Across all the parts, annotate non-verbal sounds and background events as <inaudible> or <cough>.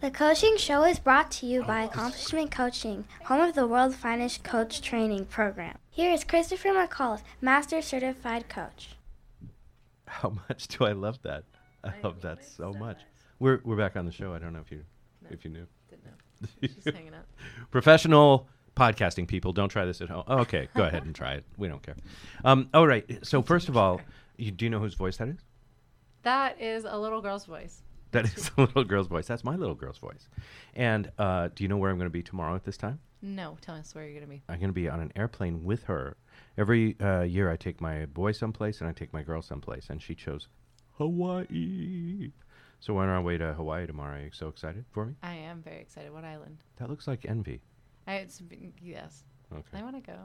The Coaching Show is brought to you by Accomplishment Coaching, home of the world's finest coach training program. Here is Christopher McAuliffe, Master Certified Coach. How much do I love that? I love that so much. We're we're back on the show. I don't know if you if you knew. Didn't know. <laughs> Just hanging out. Professional podcasting people, don't try this at home. Oh, okay, go ahead and try it. We don't care. Um, all right. So first of all, you, do you know whose voice that is? That is a little girl's voice. That is <laughs> a little girl's voice. That's my little girl's voice. And uh, do you know where I'm going to be tomorrow at this time? No, tell us where you're going to be. I'm going to be on an airplane with her. Every uh, year, I take my boy someplace and I take my girl someplace, and she chose Hawaii. So we're on our way to Hawaii tomorrow. Are you so excited for me? I am very excited. What island? That looks like envy. I, it's, yes. Okay. I want to go.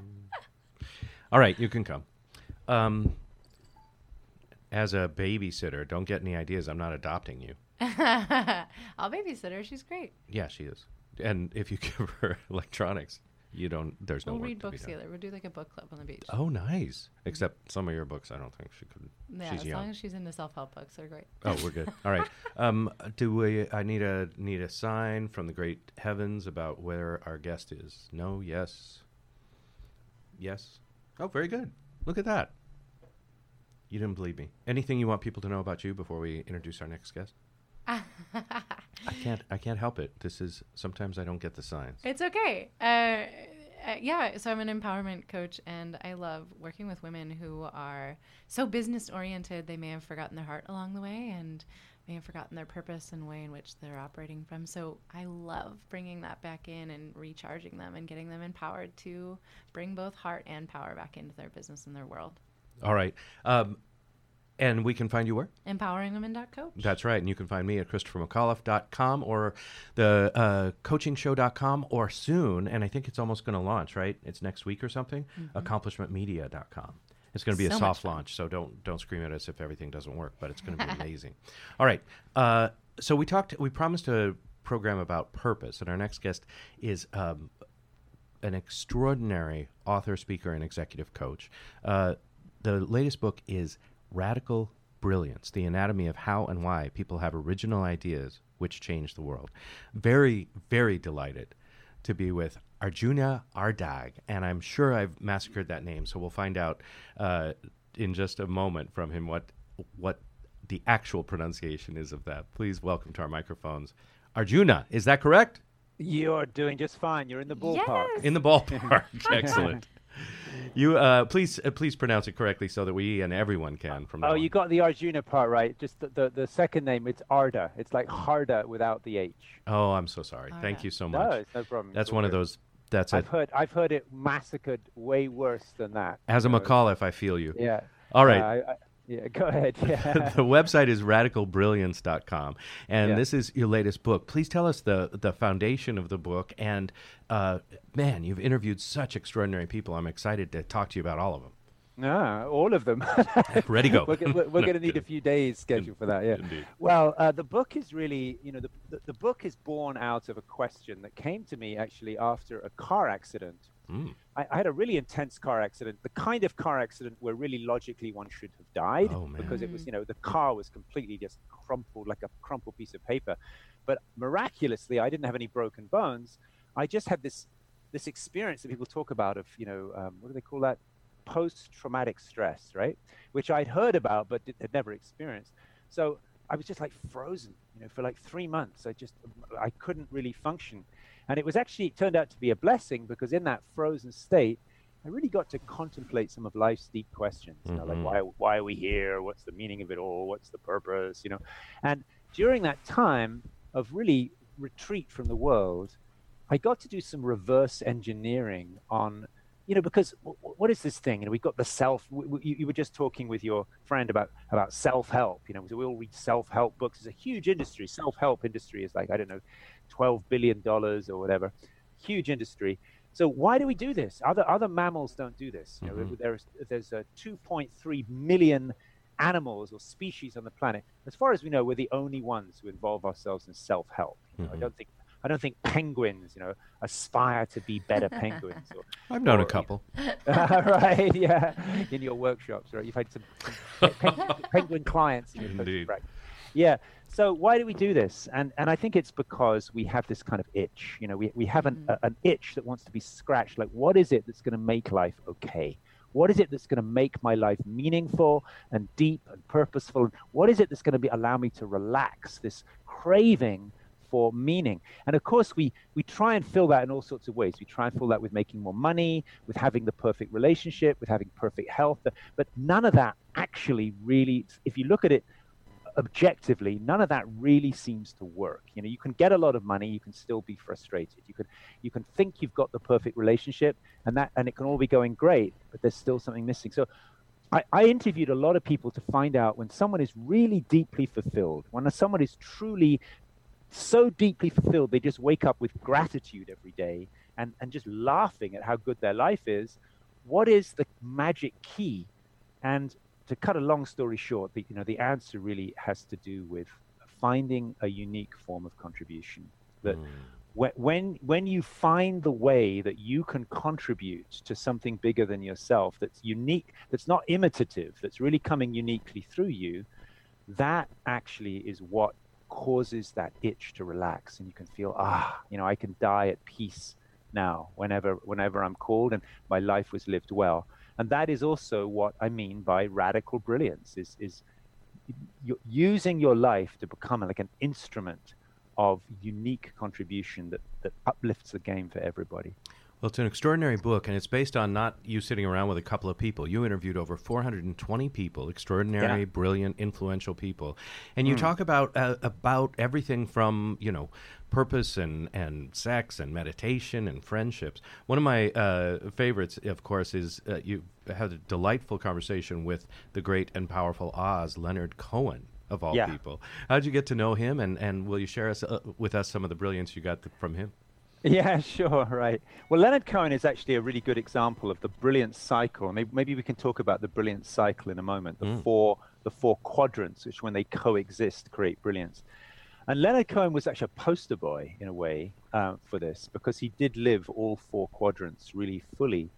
<laughs> All right, you can come. Um, as a babysitter, don't get any ideas. I'm not adopting you. <laughs> I'll babysit her. She's great. Yeah, she is. And if you <laughs> give her electronics, you don't. There's no we'll read books together. We'll do like a book club on the beach. Oh, nice. Except some of your books, I don't think she could. yeah, she's as young. long as she's into self-help books, they're great. Oh, we're good. All right. <laughs> Um, do we? I need a need a sign from the great heavens about where our guest is. No. Yes. Yes. Oh, very good. Look at that. You didn't believe me. Anything you want people to know about you before we introduce our next guest? <laughs> I can't. I can't help it. This is sometimes I don't get the signs. It's okay. Uh, uh, yeah, so I'm an empowerment coach, and I love working with women who are so business oriented. They may have forgotten their heart along the way, and may have forgotten their purpose and way in which they're operating from. So I love bringing that back in and recharging them and getting them empowered to bring both heart and power back into their business and their world. All right. Um, and we can find you where? Empoweringwomen.coach. That's right. And you can find me at christophermcauliffe.com or the uh, coachingshow.com or soon, and I think it's almost going to launch, right? It's next week or something, accomplishmentmedia.com. It's going to be a So much soft launch, so don't don't scream at us if everything doesn't work, but it's going to be <laughs> amazing. All right. Uh, so we talked we promised a program about purpose, and our next guest is um, an extraordinary author, speaker, and executive coach. Uh, the latest book is Radical Brilliance The Anatomy of How and Why People Have Original Ideas Which Change the World. Very, very delighted to be with Arjuna Ardag, and I'm sure I've massacred that name, so we'll find out uh, in just a moment from him what what the actual pronunciation is of that. Please welcome to our microphones, Arjuna. Is that correct? You're doing just fine. You're in the ballpark. Yes. In the ballpark. <laughs> Excellent. You uh, please uh, please pronounce it correctly so that we and everyone can from. now Oh, you got the Arjuna part right. Just the, the, the second name, it's Arda. It's like Harda without the H. Oh, I'm so sorry. Thank you so No, much. it's no problem. That's It's all one of those. That's I've it. heard I've heard it massacred way worse than that. As a you know. McAuliffe, I feel you. Yeah. All right. Uh, I, I, yeah. Go ahead. <laughs> Yeah. <laughs> the website is radicalbrilliance.com and Yeah. this is your latest book please tell us the the foundation of the book and uh, man you've interviewed such extraordinary people i'm excited to talk to you about all of them no, all of them. <laughs> ready go we're, we're, we're No, going to need a few days scheduled for that. Yeah. Indeed. Well, uh, the book is really, you know, the, the, the book is born out of a question that came to me actually after a car accident. Mm. I, I had a really intense car accident, the kind of car accident where really logically one should have died Oh, because it was, you know, the car was completely just crumpled like a crumpled piece of paper. But miraculously, I didn't have any broken bones. I just had this this experience that people talk about of, you know, um, what do they call that? Post-traumatic stress, right? Which I'd heard about but did, had never experienced. So I was just like frozen, you know, for like three months. I just I couldn't really function. And it was actually it turned out to be a blessing because in that frozen state, I really got to contemplate some of life's deep questions. You know, Mhm. like why why are we here? What's the meaning of it all? What's the purpose? You know, and during that time of really retreat from the world, I got to do some reverse engineering on, you know, because w- what is this thing? You know, we've got the self. W- w- you, you were just talking with your friend about about self help. You know, so we all read self help books. It's a huge industry. Self help industry is like I don't know, twelve billion dollars or whatever. Huge industry. So why do we do this? Other other mammals don't do this. You know, there's there's uh, 2.3 million animals or species on the planet. As far as we know, we're the only ones who involve ourselves in self-help. You know, I Mhm. don't think I don't think penguins, you know, aspire to be better <laughs> penguins. Or, i've known a or, couple <laughs> right? Yeah, in your workshops, right? You've had some, some <laughs> pe- penguin, penguin clients. In your Indeed. practice. Yeah. So why do we do this? And and I think it's because we have this kind of itch. You know, we we have an, Mhm. a, an itch that wants to be scratched. Like, what is it that's going to make life okay? What is it that's going to make my life meaningful and deep and purposeful? What is it that's going to be allow me to relax? This craving for meaning. And of course, we we try and fill that in all sorts of ways. We try and fill that with making more money, with having the perfect relationship, with having perfect health. But none of that actually really, if you look at it objectively, none of that really seems to work. You know, you can get a lot of money, you can still be frustrated. You can you can think you've got the perfect relationship, and that and it can all be going great, but there's still something missing. So. I, I interviewed a lot of people to find out when someone is really deeply fulfilled, when someone is truly so deeply fulfilled, they just wake up with gratitude every day and, and just laughing at how good their life is. What is the magic key? And to cut a long story short, the, you know, the answer really has to do with finding a unique form of contribution. That Mm. when, when when you find the way that you can contribute to something bigger than yourself, that's unique, that's not imitative, that's really coming uniquely through you, that actually is what causes that itch to relax and you can feel ah you know i can die at peace now whenever whenever i'm called and my life was lived well and that is also what i mean by radical brilliance is is using your life to become like an instrument of unique contribution that that uplifts the game for everybody Well, it's an extraordinary book, and it's based on not you sitting around with a couple of people. You interviewed over 420 people, extraordinary, Yeah. brilliant, influential people, and you Mm. talk about uh, about everything from you know purpose and and sex and meditation and friendships. One of my uh, favorites, of course, is uh, you had a delightful conversation with the great and powerful Oz, Leonard Cohen. Of all Yeah. people, how did you get to know him, and, and will you share us uh, with us some of the brilliance you got th- from him? Yeah, <laughs> sure, right. Well, Leonard Cohen is actually a really good example of the brilliant cycle. Maybe, maybe we can talk about the brilliant cycle in a moment. The Mm. four, the four quadrants, which when they coexist create brilliance. And Leonard Cohen was actually a poster boy in a way uh, for this because he did live all four quadrants really fully.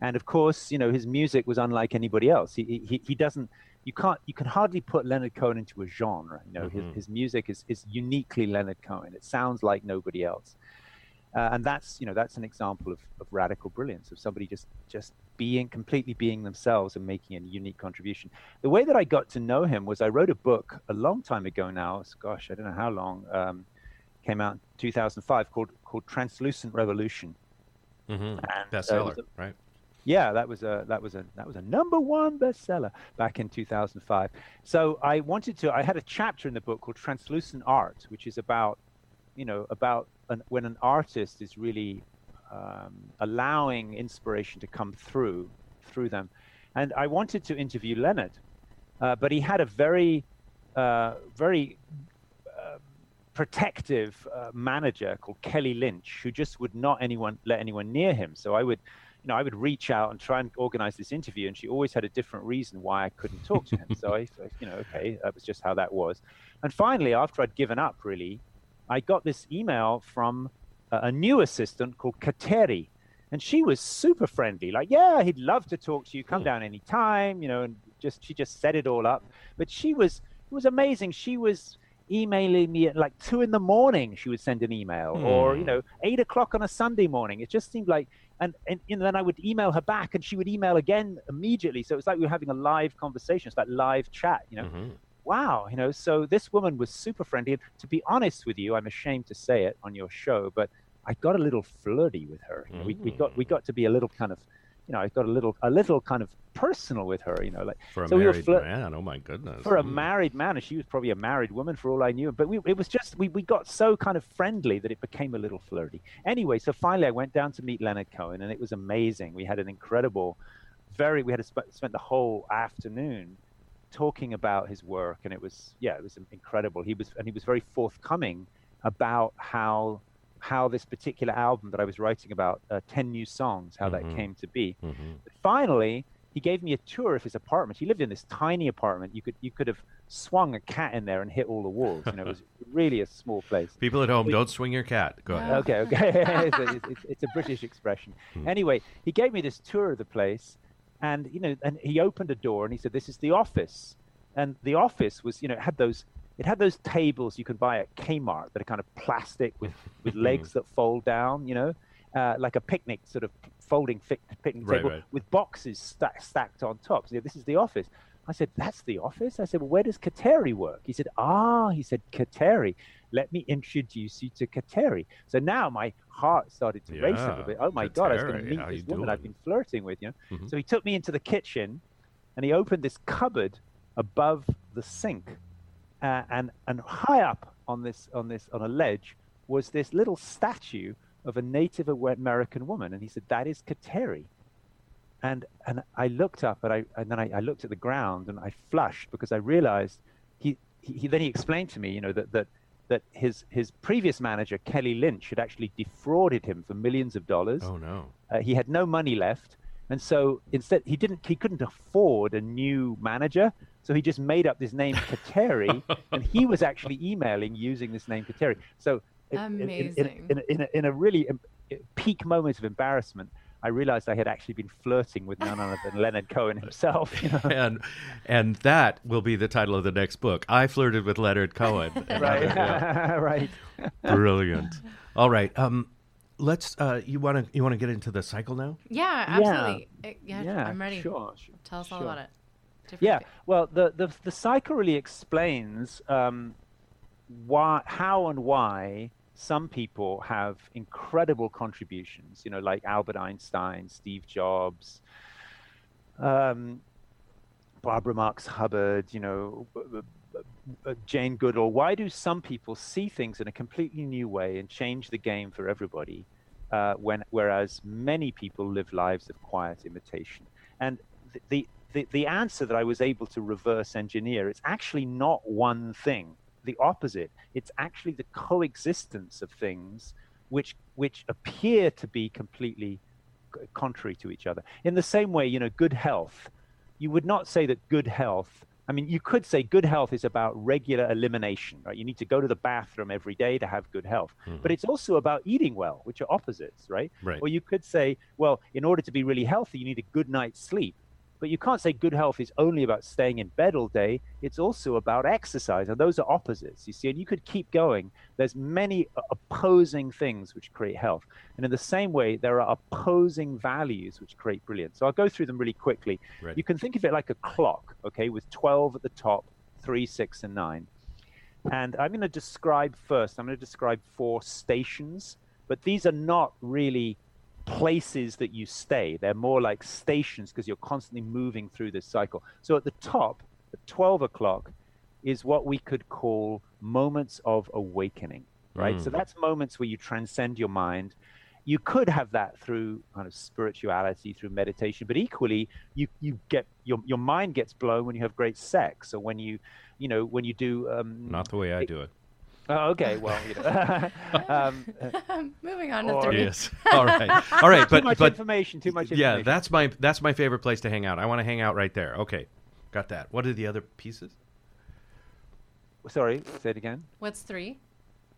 And of course, you know, his music was unlike anybody else. He he, he doesn't. You can't. You can hardly put Leonard Cohen into a genre. You know, Mhm. his, his music is is uniquely Leonard Cohen. It sounds like nobody else uh, and that's you know that's an example of, of radical brilliance of somebody just just being completely being themselves and making a unique contribution the way that i got to know him was i wrote a book a long time ago now gosh i don't know how long um, came out in 2005 called called translucent revolution Mm-hmm. And, uh, Bestseller, a- right? yeah, that was a that was a that was a number one bestseller back in 2005. So I wanted to. I had a chapter in the book called Translucent Art, which is about, you know, about an, when an artist is really um, allowing inspiration to come through through them. And I wanted to interview Leonard, uh, but he had a very uh, very uh, protective uh, manager called Kelly Lynch, who just would not anyone let anyone near him. So I would, you know, I would reach out and try and organize this interview, and she always had a different reason why I couldn't talk to him. so I, you know, okay, that was just how that was. And finally, after I'd given up, really, I got this email from a, a new assistant called Kateri. And she was super friendly, like, yeah, he'd love to talk to you. Come Hmm. down anytime, you know, and just she just set it all up. But she was it was amazing. She was emailing me at like two in the morning. She would send an email, or you know, eight o'clock on a Sunday morning. It just seemed like, and and, and then I would email her back, and she would email again immediately. So it was like we were having a live conversation. It's like live chat, you know. Mhm. Wow, you know. So this woman was super friendly. And to be honest with you, I'm ashamed to say it on your show, but I got a little flirty with her. You know, we, we got we Mm. got to be a little kind of, you know, I got a little a little kind of personal with her. You know, like For a So we married man, oh my goodness. for a Mm. married man, and she was probably a married woman for all I knew. But we, it was just we, we got so kind of friendly that it became a little flirty. Anyway, so finally I went down to meet Leonard Cohen, and it was amazing. We had an incredible, very we had sp- spent the whole afternoon talking about his work, and it was yeah, it was incredible. He was and he was very forthcoming about how how this particular album that I was writing about, uh, ten new songs, how Mhm. that came to be Mhm. finally he gave me a tour of his apartment he lived in this tiny apartment you could you could have swung a cat in there and hit all the walls you know it was <laughs> really a small place People at home, We- don't swing your cat. Go ahead. okay okay <laughs> it's, a, it's, it's a british expression Hmm. anyway he gave me this tour of the place and you know and he opened a door and he said this is the office and the office was you know it had those it had those tables you can buy at Kmart that are kind of plastic with with legs that fold down, you know, uh, like a picnic sort of folding fi- picnic table right. with boxes sta- stacked on top. So this is the office. I said, that's the office. I said, well, where does Kateri work? He said, ah, he said, Kateri. Let me introduce you to Kateri. So now my heart started to race a little bit. Oh my God, I was going Kateri, to meet this woman I've been flirting with, you know. Mhm. So he took me into the kitchen and he opened this cupboard above the sink. Uh, and, and high up on this, on this, on a ledge was this little statue of a Native American woman. And he said, that is Kateri and and I looked up and I and then I, I looked at the ground and I flushed because I realized he, he he then he explained to me you know that that that his his previous manager Kelly Lynch had actually defrauded him for millions of dollars. Oh no. Uh, he had no money left, and so instead he didn't he couldn't afford a new manager. So he just made up this name Kateri, <laughs> and he was actually emailing using this name Kateri. So in- in- in- Amazing. In, in, in, a, in a really peak moment of embarrassment, I realized I had actually been flirting with none other than Leonard Cohen himself. You <laughs> know? and and that will be the title of the next book. I flirted with Leonard Cohen. And <laughs> right, <laughs> yeah, right. brilliant. All right. Um, let's. Uh, you want to you want to get into the cycle now? Yeah, absolutely. Uh, Yeah, Yeah, I'm ready. Sure, sure. Tell us all about it. Different Yeah, fa- well, the, the the cycle really explains um, why, how, and why some people have incredible contributions. You know, like Albert Einstein, Steve Jobs, um, Barbara Marx Hubbard. You know, Jane Goodall. Why do some people see things in a completely new way and change the game for everybody, uh, when whereas many people live lives of quiet imitation? And the the, the answer that I was able to reverse engineer, it's actually not one thing. The opposite. It's actually the coexistence of things which which appear to be completely contrary to each other. In the same way, you know, good health. You would not say that good health. I mean, you could say good health is about regular elimination, right? You need to go to the bathroom every day to have good health. Mm-hmm. But it's also about eating well, which are opposites, right? Right. Or you could say, well, in order to be really healthy, you need a good night's sleep. But you can't say good health is only about staying in bed all day. It's also about exercise, and those are opposites. You see, and you could keep going. There's many uh, opposing things which create health, and in the same way, there are opposing values which create brilliance. So I'll go through them really quickly. Right. You can think of it like a clock, okay, with 12 at the top, three, six, and nine. And I'm going to describe first. I'm going to describe four stations, but these are not really places that you stay. They're more like stations because you're constantly moving through this cycle. So at the top, at 12 o'clock, is what we could call moments of awakening, right? So Mm. that's moments where you transcend your mind. You could have that through kind of spirituality, through meditation, but equally, you you get your your mind gets blown when you have great sex, or when you, you know, when you do. Um, Not the way I do it. Oh, okay. Well, you know. <laughs> um, <laughs> Moving on to Or- three. Yes. All right. All right. <laughs> too But much but information. Too much yeah, that's my that's my favorite place to hang out. I want to hang out right there. Okay, got that. What are the other pieces? Sorry, say it again. What's three?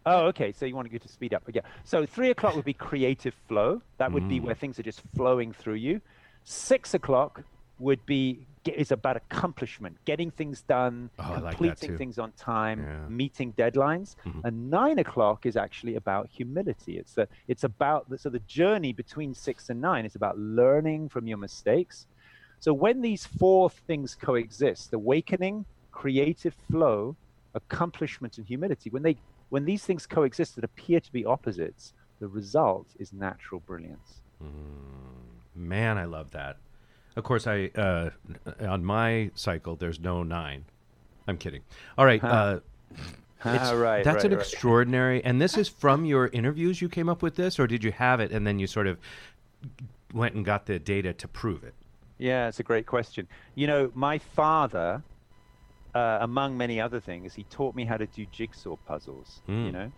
Oh, okay. So you want to go to speed up. Yeah. So three o'clock would be creative flow. That would be Mm. where things are just flowing through you. Six o'clock would be ge- is about accomplishment, getting things done, Oh, I like completing things on time, Yeah. meeting deadlines. Mhm. And nine o'clock is actually about humility. It's a, it's about the, so the journey between six and nine is about learning from your mistakes. So when these four things coexist, awakening, creative flow, accomplishment, and humility, when they when these things coexist that appear to be opposites, the result is natural brilliance. Man, I love that. Of course, I uh, on my cycle there's no nine. I'm kidding. All right. Uh, it's- Ah, right, That's right, an right. extraordinary. And this is from your interviews. You came up with this, or did you have it and then you sort of went and got the data to prove it? Yeah, it's a great question. You know, my father, uh, among many other things, he taught me how to do jigsaw puzzles. You Mm. know,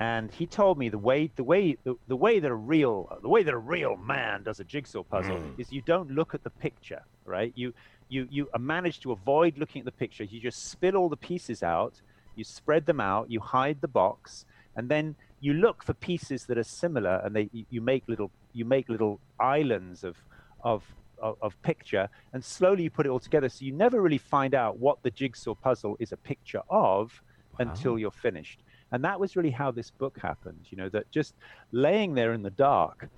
and he told me the way the way the, the way that a real the way that a real man does a jigsaw puzzle Mm. is you don't look at the picture, right? You you you uh, manage to avoid looking at the picture. You just spit all the pieces out, you spread them out, you hide the box, and then you look for pieces that are similar, and they you- you make little you make little islands of of of, of picture, and slowly you put it all together. So you never really find out what the jigsaw puzzle is a picture of until you're finished. And that was really how this book happened, you know, that just laying there in the dark,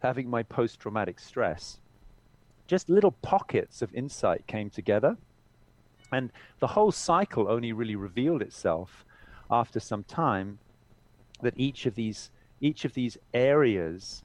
having my post traumatic stress, just little pockets of insight came together. And the whole cycle only really revealed itself after some time that each of these each of these areas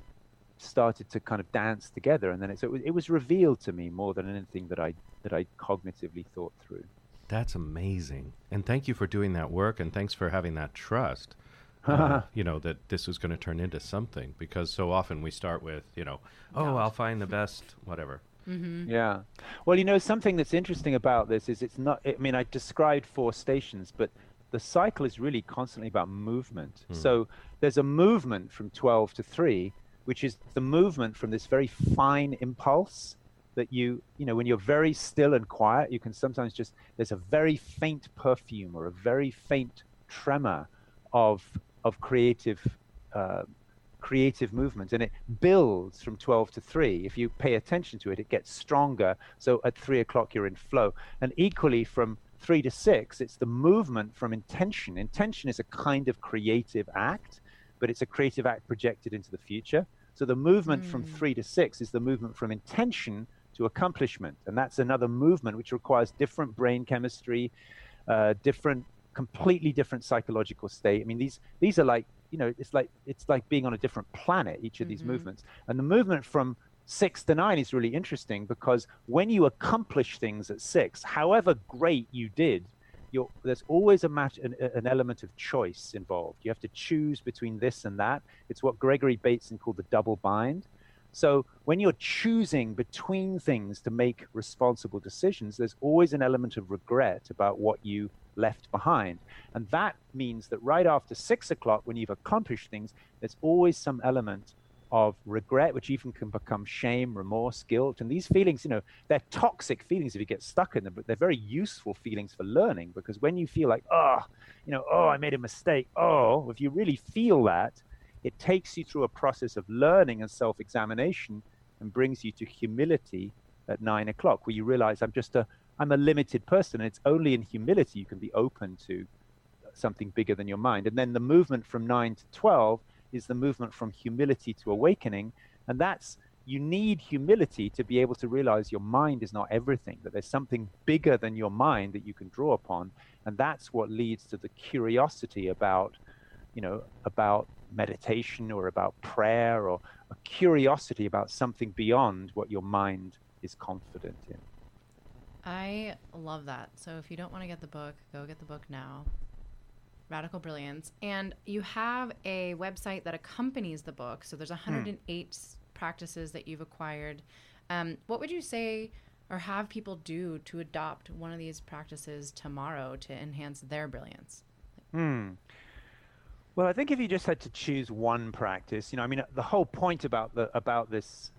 started to kind of dance together and then it, so it, was, it was revealed to me more than anything that I that I cognitively thought through. That's amazing. And thank you for doing that work and thanks for having that trust. <laughs> Uh, you know that this is going to turn into something because so often we start with you know oh I'll find the best whatever Mm-hmm. Yeah. Well, you know, something that's interesting about this is it's not, I mean, I described four stations, but the cycle is really constantly about movement. Hmm. So there's a movement from 12 to 3, which is the movement from this very fine impulse that you, you know, when you're very still and quiet, you can sometimes just, there's a very faint perfume or a very faint tremor of, of creative uh, creative movement. And it builds from 12 to 3 if you pay attention to it it gets stronger. So at 3 o'clock you're in flow. And equally from 3 to 6 it's the movement from intention. Intention is a kind of creative act but it's a creative act projected into the future. So the movement mm. from 3 to 6 is the movement from intention to accomplishment. And that's another movement which requires different brain chemistry uh, different completely different psychological state. I mean these these are like you know it's like it's like being on a different planet each of mm-hmm. these movements. And the movement from six to nine is really interesting because when you accomplish things at six however great you did you're there's always a match an, an, element of choice involved. You have to choose between this and that. It's what gregory bateson called the double bind so when you're choosing between things to make responsible decisions there's always an element of regret about what you left behind. And that means that right after six o'clock, when you've accomplished things, there's always some element of regret, which even can become shame, remorse, guilt. And these feelings, you know, they're toxic feelings if you get stuck in them, but they're very useful feelings for learning because when you feel like, oh, you know, oh, I made a mistake, oh, if you really feel that, it takes you through a process of learning and self examination and brings you to humility at nine o'clock, where you realize I'm just a, I'm a limited person. And it's only in humility you can be open to something bigger than your mind. And then the movement from nine to 12 is the movement from humility to awakening. And that's, you need humility to be able to realize your mind is not everything, that there's something bigger than your mind that you can draw upon. And that's what leads to the curiosity about, you know, about meditation or about prayer or a curiosity about something beyond what your mind is confident in. I love that. So if you don't want to get the book, go get the book now. Radical Brilliance. And you have a website that accompanies the book. So there's 108 hmm. practices that you've acquired. Um, what would you say or have people do to adopt one of these practices tomorrow to enhance their brilliance? Hmm. Well, I think if you just had to choose one practice, you know, I mean, the whole point about the about this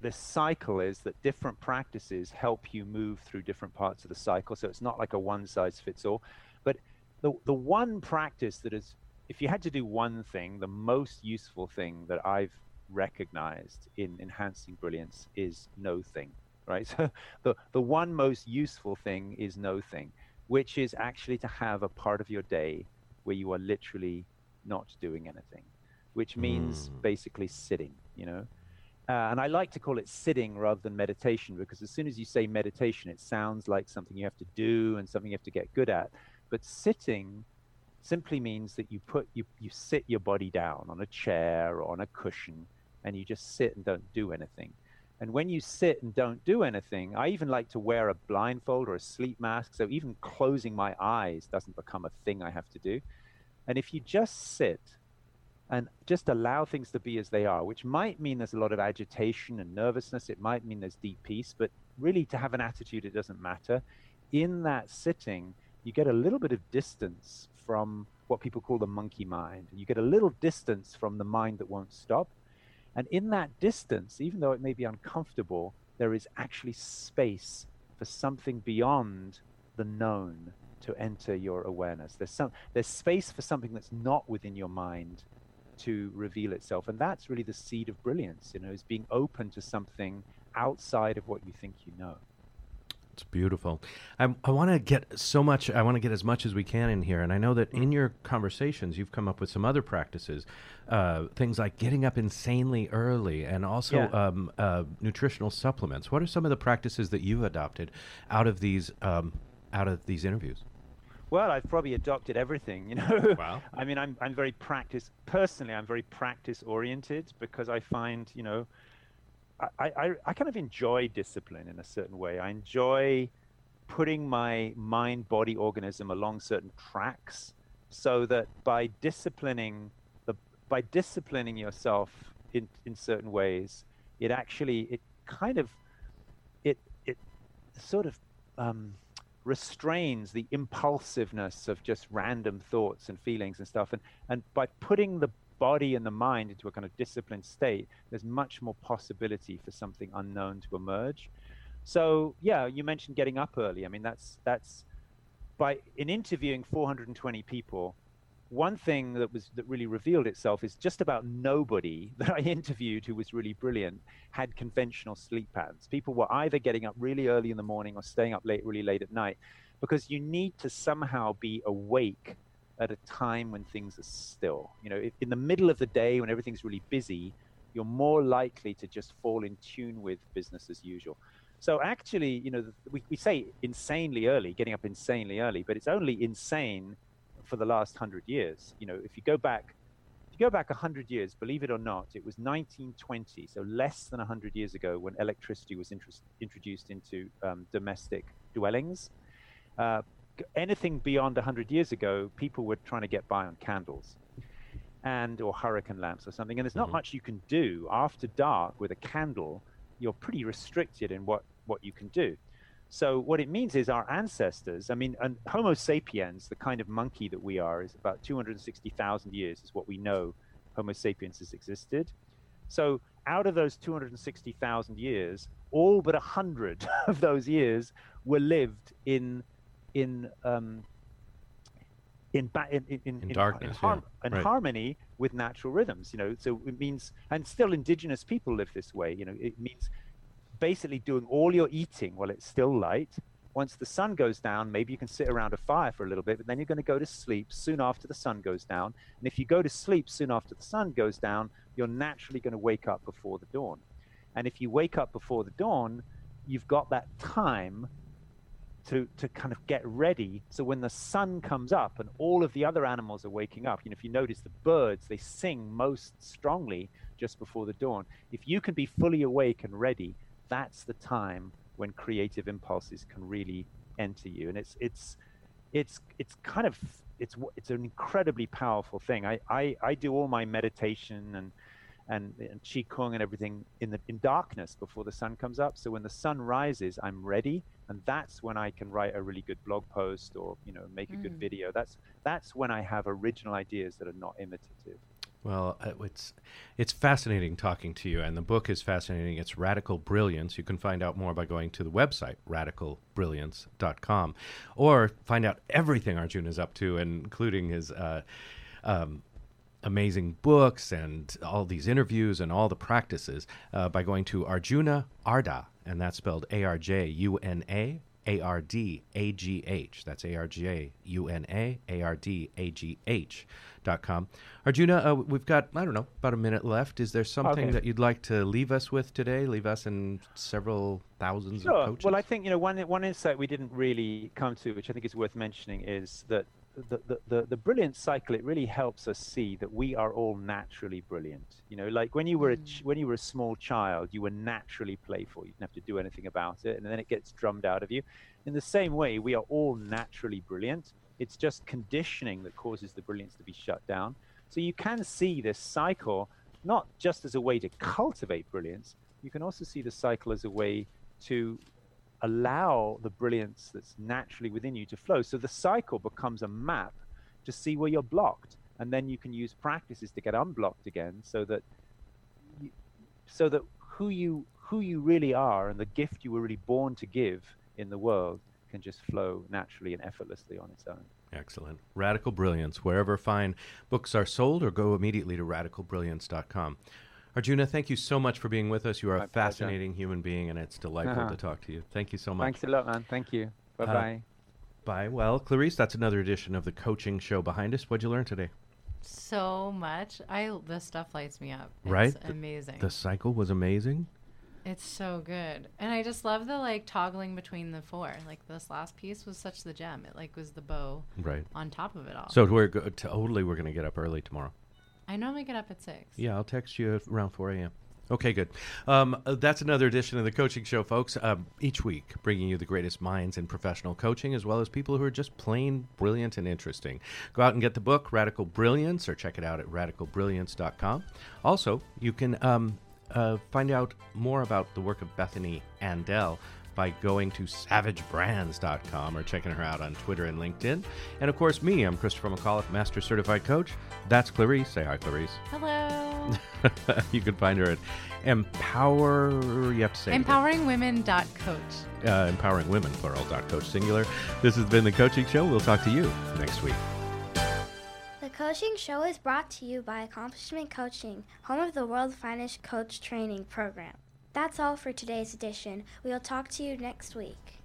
this cycle is that different practices help you move through different parts of the cycle. So it's not like a one size fits all. But the, the one practice that is, if you had to do one thing, the most useful thing that I've recognized in enhancing brilliance is no thing, right? <laughs> So the, the one most useful thing is no thing, which is actually to have a part of your day where you are literally not doing anything, which means mm. basically sitting, you know? Uh, and I like to call it sitting rather than meditation because as soon as you say meditation, it sounds like something you have to do and something you have to get good at. But sitting simply means that you put you, you sit your body down on a chair or on a cushion and you just sit and don't do anything. And when you sit and don't do anything, I even like to wear a blindfold or a sleep mask. So even closing my eyes doesn't become a thing I have to do. And if you just sit and just allow things to be as they are, which might mean there's a lot of agitation and nervousness. It might mean there's deep peace, but really to have an attitude, it doesn't matter. In that sitting, you get a little bit of distance from what people call the monkey mind. You get a little distance from the mind that won't stop. And in that distance, even though it may be uncomfortable, there is actually space for something beyond the known to enter your awareness. There's some there's space for something that's not within your mind to reveal itself. And that's really the seed of brilliance, you know, is being open to something outside of what you think you know. It's beautiful. I, I want to get so much, I want to get as much as we can in here. And I know that in your conversations, you've come up with some other practices, uh, things like getting up insanely early and also Yeah. um, uh, nutritional supplements. What are some of the practices that you've adopted out of these, um, out of these interviews? Well, I've probably adopted everything, you know. Wow. <laughs> I mean, I'm I'm very practice personally. I'm very practice oriented because I find, you know, I, I I kind of enjoy discipline in a certain way. I enjoy putting my mind, body, organism along certain tracks, so that by disciplining the by disciplining yourself in in certain ways, it actually it kind of it it sort of um, restrains the impulsiveness of just random thoughts and feelings and stuff. And, and by putting the body and the mind into a kind of disciplined state, there's much more possibility for something unknown to emerge. So yeah, you mentioned getting up early. I mean, that's that's by in interviewing 420 people. One thing that was that really revealed itself is just about nobody <laughs> that I interviewed who was really brilliant had conventional sleep patterns. People were either getting up really early in the morning or staying up late, really late at night, because you need to somehow be awake at a time when things are still. You know, in the middle of the day when everything's really busy, you're more likely to just fall in tune with business as usual. So actually, you know, we, we say insanely early, getting up insanely early, but it's only insane for the last hundred years. You know, if you go back, if you go back hundred years, believe it or not, it was 1920, so less than hundred years ago, when electricity was interest, introduced into um, domestic dwellings. Uh, anything beyond 100 years ago, people were trying to get by on candles and or hurricane lamps or something. And there's not Mhm. much you can do after dark with a candle. You're pretty restricted in what, what you can do. So what it means is our ancestors, I mean, and Homo sapiens, the kind of monkey that we are, is about 260,000 years is what we know Homo sapiens has existed. So out of those 260,000 years, all but 100 <laughs> of those years were lived in in um, in, ba- in, in, in, In darkness, in, harm- yeah, in right. harmony with natural rhythms. You know, so it means, and still indigenous people live this way. You know, it means basically doing all your eating while it's still light. Once the sun goes down, maybe you can sit around a fire for a little bit, but then you're going to go to sleep soon after the sun goes down. And if you go to sleep soon after the sun goes down, you're naturally going to wake up before the dawn. And if you wake up before the dawn, you've got that time to, to kind of get ready. So when the sun comes up and all of the other animals are waking up, you know, if you notice the birds, they sing most strongly just before the dawn. If you can be fully awake and ready, that's the time when creative impulses can really enter you. And it's it's it's it's kind of it's it's an incredibly powerful thing. I I, I do all my meditation and and, and qigong and everything in the in darkness before the sun comes up. So when the sun rises, I'm ready, and that's when I can write a really good blog post or you know make a good Mm. video. That's that's when I have original ideas that are not imitative. Well, uh, it's it's fascinating talking to you, and the book is fascinating. It's Radical Brilliance. You can find out more by going to the website radicalbrilliance.com, or find out everything Arjuna is up to, including his uh, um, amazing books and all these interviews and all the practices uh, by going to Arjuna Ardagh, and that's spelled A R J U N A A R D A G H. That's A R J U N A A R D A G H dot com. Arjuna, uh, we've got, I don't know, about a minute left. Is there something Okay. that you'd like to leave us with today? Leave us and several thousands of coaches? Well, I think you know one one insight we didn't really come to, which I think is worth mentioning, is that the, the, the, the brilliant cycle it really helps us see that we are all naturally brilliant. You know, like when you were a ch- mm. when you were a small child, you were naturally playful. You didn't have to do anything about it, and then it gets drummed out of you. In the same way, we are all naturally brilliant. It's just conditioning that causes the brilliance to be shut down. So you can see this cycle not just as a way to cultivate brilliance. You can also see the cycle as a way to allow the brilliance that's naturally within you to flow. So the cycle becomes a map to see where you're blocked, and then you can use practices to get unblocked again, so that you, so that who you who you really are and the gift you were really born to give in the world can just flow naturally and effortlessly on its own. Excellent. Radical Brilliance, wherever fine books are sold, or go immediately to radicalbrilliance.com. Arjuna, thank you so much for being with us. You are My a pleasure. fascinating human being, and it's delightful Uh-huh. to talk to you. Thank you so much. Thanks a lot, man. Thank you. Bye bye. Bye. Well, Clarice, that's another edition of the coaching show behind us. What'd you learn today? So much. I this stuff lights me up. It's Right? The- amazing. The cycle was amazing. It's so good. And I just love the like toggling between the four. Like this last piece was such the gem. It like was the bow Right. on top of it all. So we're go- totally we're going to get up early tomorrow. I normally get up at six. Yeah, I'll text you around 4 a.m. Okay, good. Um, uh, that's another edition of the Coaching Show, folks. Um, each week, bringing you the greatest minds in professional coaching, as well as people who are just plain brilliant and interesting. Go out and get the book, Radical Brilliance, or check it out at radicalbrilliance.com. Also, you can um, uh, find out more about the work of Bethany Andel by going to savagebrands.com or checking her out on Twitter and LinkedIn. And of course, me, I'm Christopher McAuliffe, Master Certified Coach. That's Clarice. Say hi, Clarice. Hello. <laughs> you can find her at Empower. You have to say it again. Empoweringwomen.coach. uh, empowering women plural dot coach singular. This has been the Coaching Show. We'll talk to you next week. The Coaching Show is brought to you by Accomplishment Coaching, home of the world's finest coach training program. That's all for today's edition. We'll talk to you next week.